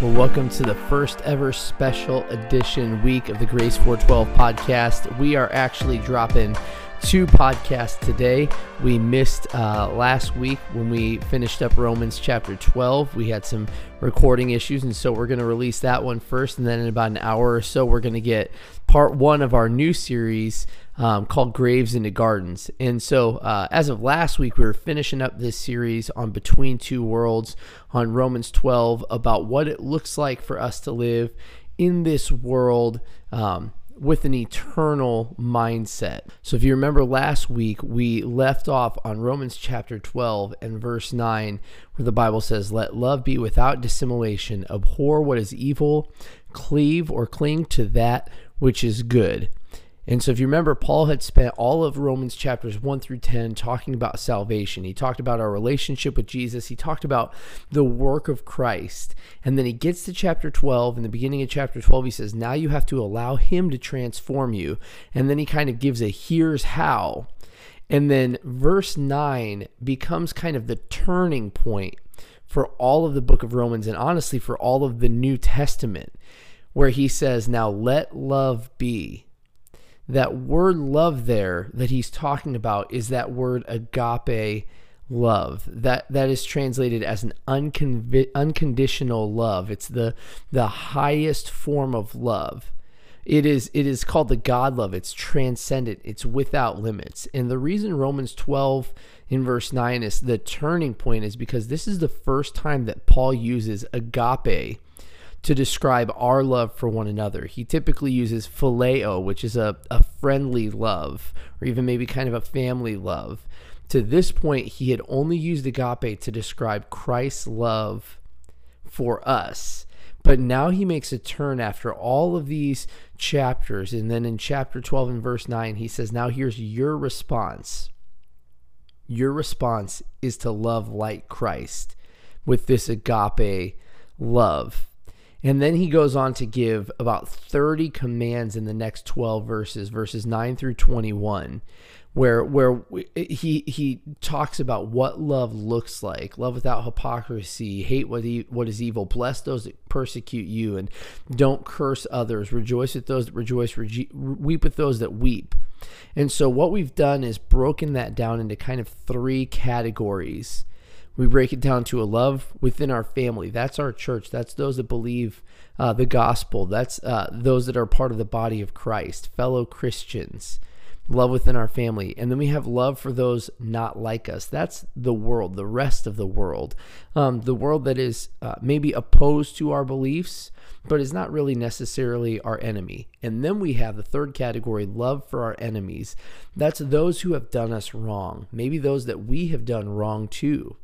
Well, welcome to the first ever special edition week of the Grace 412 podcast. We are actually dropping two podcasts today. We missed uh, last week when we finished up Romans chapter 12. We had some recording issues, and so we're going to release that one first. And then in about an hour or so, we're going to get part one of our new series um, called Graves into Gardens. And so, uh, as of last week, we were finishing up this series on Between Two Worlds on Romans 12 about what it looks like for us to live in this world. Um, with an eternal mindset. So, if you remember last week, we left off on Romans chapter 12 and verse 9, where the Bible says, Let love be without dissimulation, abhor what is evil, cleave or cling to that which is good. And so, if you remember, Paul had spent all of Romans chapters 1 through 10 talking about salvation. He talked about our relationship with Jesus. He talked about the work of Christ. And then he gets to chapter 12. In the beginning of chapter 12, he says, Now you have to allow him to transform you. And then he kind of gives a here's how. And then verse 9 becomes kind of the turning point for all of the book of Romans and honestly for all of the New Testament, where he says, Now let love be that word love there that he's talking about is that word agape love. That that is translated as an unconvi- unconditional love. It's the the highest form of love. It is it is called the god love. It's transcendent. It's without limits. And the reason romans 12 in verse 9 is the turning point is because this is the first time that paul uses agape to describe our love for one another. He typically uses phileo, which is a, a friendly love, or even maybe kind of a family love. To this point, he had only used agape to describe Christ's love for us. But now he makes a turn after all of these chapters. And then in chapter 12 and verse 9, he says, Now here's your response. Your response is to love like Christ with this agape love. And then he goes on to give about 30 commands in the next 12 verses, verses 9 through 21, where where he he talks about what love looks like. Love without hypocrisy, hate what e- what is evil, bless those that persecute you and don't curse others, rejoice with those that rejoice, rege- weep with those that weep. And so what we've done is broken that down into kind of three categories we break it down to a love within our family. That's our church. That's those that believe uh, the gospel. That's uh, those that are part of the body of Christ, fellow Christians. Love within our family. And then we have love for those not like us. That's the world, the rest of the world. Um, the world that is uh, maybe opposed to our beliefs, but is not really necessarily our enemy. And then we have the third category love for our enemies. That's those who have done us wrong, maybe those that we have done wrong too.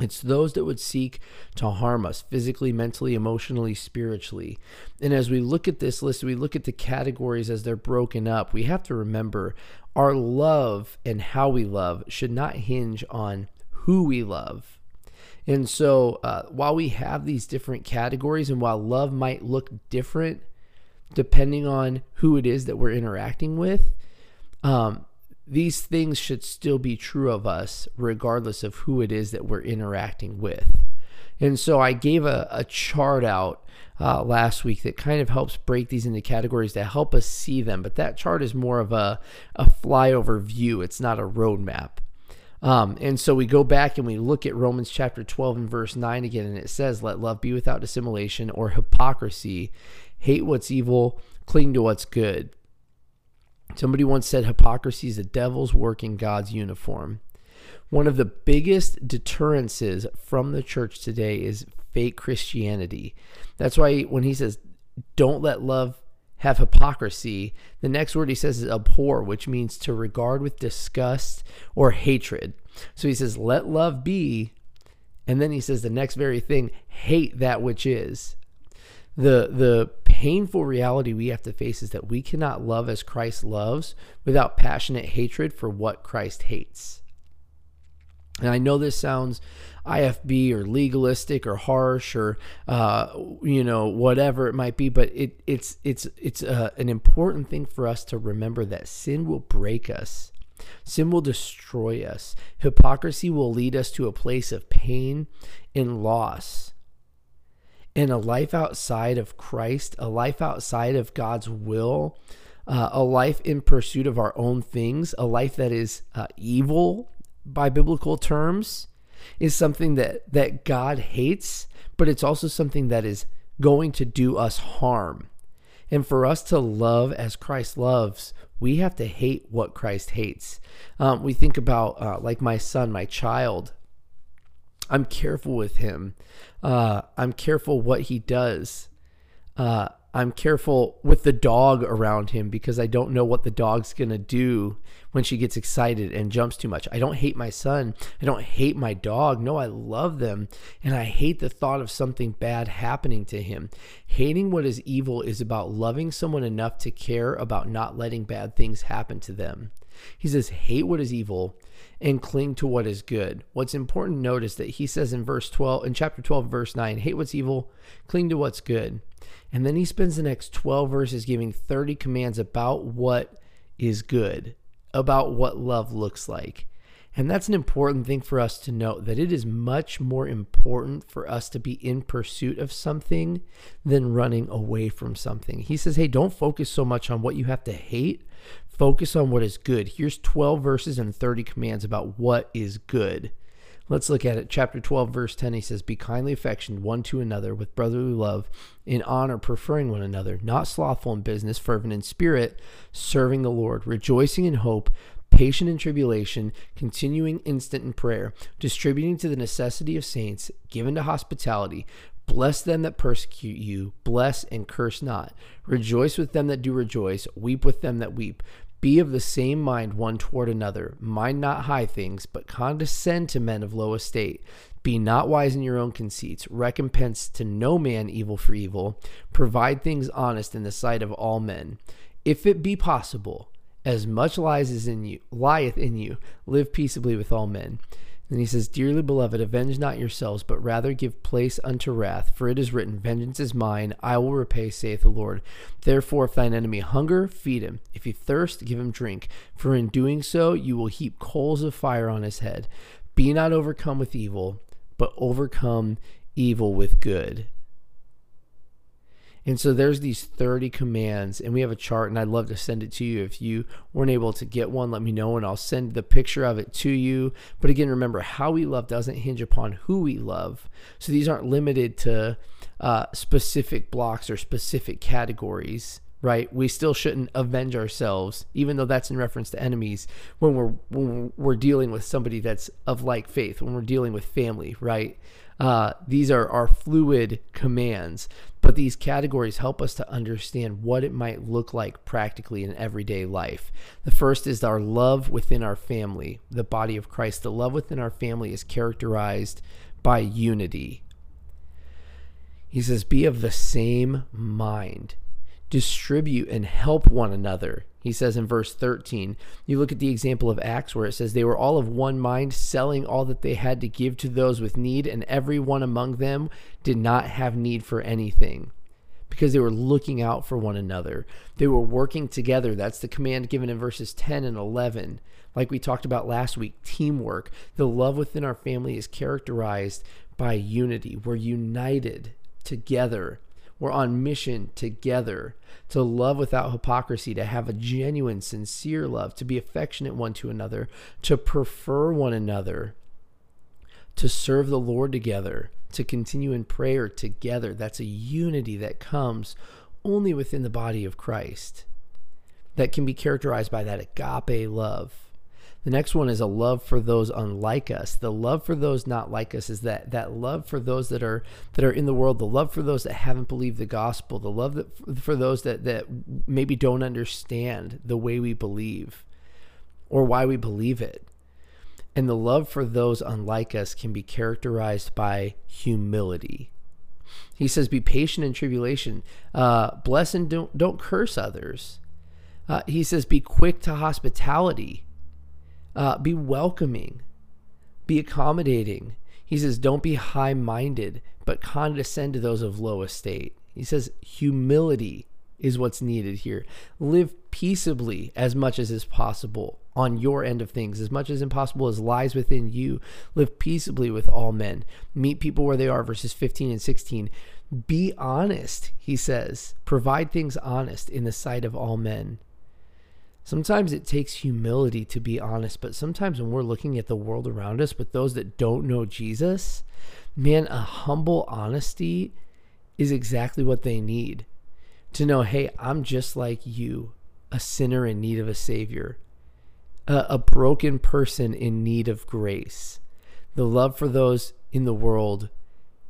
It's those that would seek to harm us physically, mentally, emotionally, spiritually. And as we look at this list, we look at the categories as they're broken up, we have to remember our love and how we love should not hinge on who we love. And so, uh, while we have these different categories, and while love might look different depending on who it is that we're interacting with, um, these things should still be true of us, regardless of who it is that we're interacting with. And so I gave a, a chart out uh, last week that kind of helps break these into categories to help us see them. But that chart is more of a, a flyover view, it's not a roadmap. Um, and so we go back and we look at Romans chapter 12 and verse 9 again, and it says, Let love be without dissimulation or hypocrisy. Hate what's evil, cling to what's good. Somebody once said hypocrisy is the devil's work in God's uniform. One of the biggest deterrences from the church today is fake Christianity. That's why when he says, don't let love have hypocrisy, the next word he says is abhor, which means to regard with disgust or hatred. So he says, let love be. And then he says the next very thing, hate that which is the the painful reality we have to face is that we cannot love as Christ loves without passionate hatred for what Christ hates. And I know this sounds IFB or legalistic or harsh or uh, you know whatever it might be, but it it's it's it's uh, an important thing for us to remember that sin will break us. Sin will destroy us. Hypocrisy will lead us to a place of pain and loss. And a life outside of Christ, a life outside of God's will, uh, a life in pursuit of our own things, a life that is uh, evil by biblical terms, is something that, that God hates, but it's also something that is going to do us harm. And for us to love as Christ loves, we have to hate what Christ hates. Um, we think about, uh, like my son, my child. I'm careful with him. Uh, I'm careful what he does. Uh, I'm careful with the dog around him because I don't know what the dog's going to do when she gets excited and jumps too much. I don't hate my son. I don't hate my dog. No, I love them. And I hate the thought of something bad happening to him. Hating what is evil is about loving someone enough to care about not letting bad things happen to them. He says, hate what is evil and cling to what is good. What's important is that he says in verse 12, in chapter 12, verse 9, hate what's evil, cling to what's good. And then he spends the next 12 verses giving 30 commands about what is good, about what love looks like. And that's an important thing for us to note that it is much more important for us to be in pursuit of something than running away from something. He says, hey, don't focus so much on what you have to hate, focus on what is good. Here's 12 verses and 30 commands about what is good. Let's look at it. Chapter 12, verse 10, he says, Be kindly affectioned one to another with brotherly love, in honor, preferring one another, not slothful in business, fervent in spirit, serving the Lord, rejoicing in hope, patient in tribulation, continuing instant in prayer, distributing to the necessity of saints, given to hospitality. Bless them that persecute you, bless and curse not. Rejoice with them that do rejoice, weep with them that weep. Be of the same mind one toward another. Mind not high things, but condescend to men of low estate. Be not wise in your own conceits. Recompense to no man evil for evil. Provide things honest in the sight of all men. If it be possible, as much lies as in you lieth in you, live peaceably with all men. Then he says, Dearly beloved, avenge not yourselves, but rather give place unto wrath, for it is written, Vengeance is mine, I will repay, saith the Lord. Therefore, if thine enemy hunger, feed him. If he thirst, give him drink. For in doing so, you will heap coals of fire on his head. Be not overcome with evil, but overcome evil with good. And so there's these 30 commands, and we have a chart, and I'd love to send it to you. If you weren't able to get one, let me know, and I'll send the picture of it to you. But again, remember, how we love doesn't hinge upon who we love. So these aren't limited to uh, specific blocks or specific categories right? We still shouldn't avenge ourselves, even though that's in reference to enemies, when we're when we're dealing with somebody that's of like faith, when we're dealing with family, right? Uh, these are our fluid commands, but these categories help us to understand what it might look like practically in everyday life. The first is our love within our family, the body of Christ. The love within our family is characterized by unity. He says, Be of the same mind distribute and help one another. He says in verse 13, you look at the example of Acts where it says, They were all of one mind, selling all that they had to give to those with need, and every one among them did not have need for anything because they were looking out for one another. They were working together. That's the command given in verses 10 and 11. Like we talked about last week, teamwork. The love within our family is characterized by unity. We're united together we're on mission together to love without hypocrisy, to have a genuine, sincere love, to be affectionate one to another, to prefer one another, to serve the Lord together, to continue in prayer together. That's a unity that comes only within the body of Christ that can be characterized by that agape love the next one is a love for those unlike us. The love for those not like us is that that love for those that are that are in the world, the love for those that haven't believed the gospel, the love that for those that that maybe don't understand the way we believe or why we believe it. And the love for those unlike us can be characterized by humility. He says, "Be patient in tribulation, uh, bless and don't don't curse others." Uh, he says, "Be quick to hospitality." Uh, be welcoming, be accommodating. He says, don't be high minded, but condescend to those of low estate. He says, humility is what's needed here. Live peaceably as much as is possible on your end of things, as much as impossible as lies within you. Live peaceably with all men. Meet people where they are, verses 15 and 16. Be honest, he says. Provide things honest in the sight of all men. Sometimes it takes humility to be honest, but sometimes when we're looking at the world around us with those that don't know Jesus, man, a humble honesty is exactly what they need. To know, hey, I'm just like you, a sinner in need of a Savior, a, a broken person in need of grace. The love for those in the world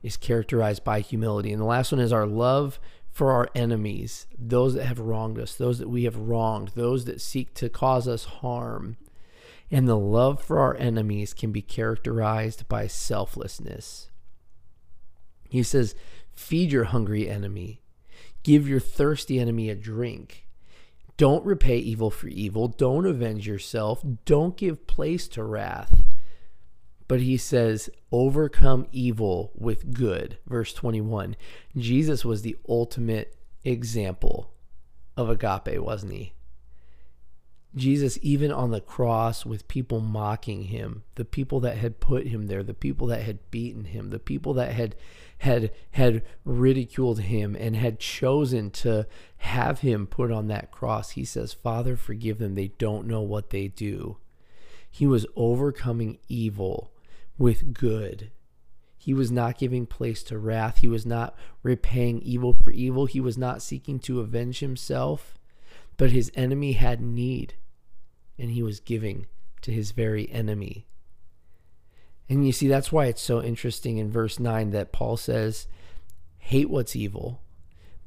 is characterized by humility. And the last one is our love for our enemies, those that have wronged us, those that we have wronged, those that seek to cause us harm. And the love for our enemies can be characterized by selflessness. He says, Feed your hungry enemy, give your thirsty enemy a drink. Don't repay evil for evil. Don't avenge yourself. Don't give place to wrath but he says, overcome evil with good. Verse 21. Jesus was the ultimate example of agape, wasn't he? Jesus, even on the cross, with people mocking him, the people that had put him there, the people that had beaten him, the people that had had had ridiculed him and had chosen to have him put on that cross, he says, Father, forgive them. They don't know what they do. He was overcoming evil with good. He was not giving place to wrath. He was not repaying evil for evil. He was not seeking to avenge himself, but his enemy had need, and he was giving to his very enemy. And you see, that's why it's so interesting in verse 9 that Paul says, Hate what's evil,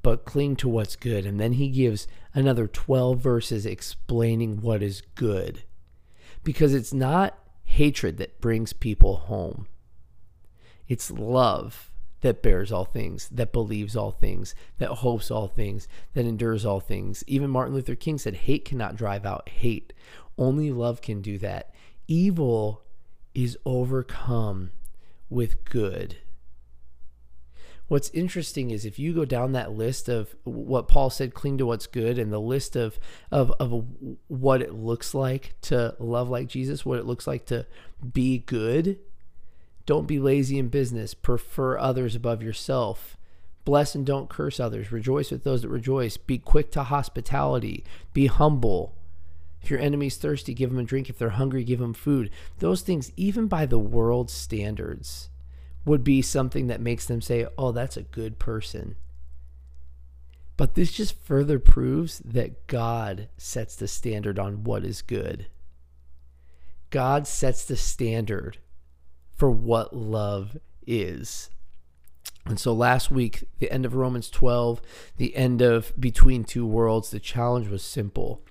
but cling to what's good. And then he gives another 12 verses explaining what is good. Because it's not hatred that brings people home. It's love that bears all things, that believes all things, that hopes all things, that endures all things. Even Martin Luther King said, Hate cannot drive out hate. Only love can do that. Evil is overcome with good. What's interesting is if you go down that list of what Paul said, cling to what's good, and the list of, of, of what it looks like to love like Jesus, what it looks like to be good, don't be lazy in business. Prefer others above yourself. Bless and don't curse others. Rejoice with those that rejoice. Be quick to hospitality. Be humble. If your enemy's thirsty, give them a drink. If they're hungry, give them food. Those things, even by the world's standards, would be something that makes them say, oh, that's a good person. But this just further proves that God sets the standard on what is good. God sets the standard for what love is. And so last week, the end of Romans 12, the end of Between Two Worlds, the challenge was simple.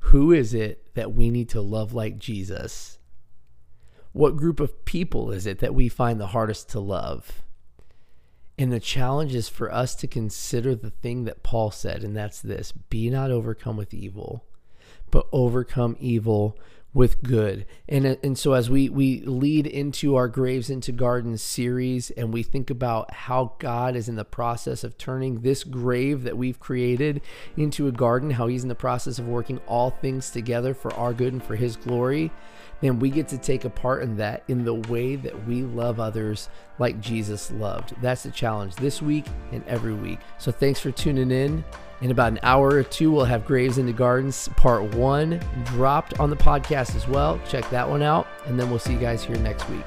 Who is it that we need to love like Jesus? What group of people is it that we find the hardest to love? And the challenge is for us to consider the thing that Paul said, and that's this be not overcome with evil, but overcome evil with good. And uh, and so as we we lead into our Graves into Gardens series and we think about how God is in the process of turning this grave that we've created into a garden, how he's in the process of working all things together for our good and for his glory, then we get to take a part in that in the way that we love others like Jesus loved. That's the challenge this week and every week. So thanks for tuning in. In about an hour or two, we'll have Graves into Gardens Part 1 dropped on the podcast as well. Check that one out. And then we'll see you guys here next week.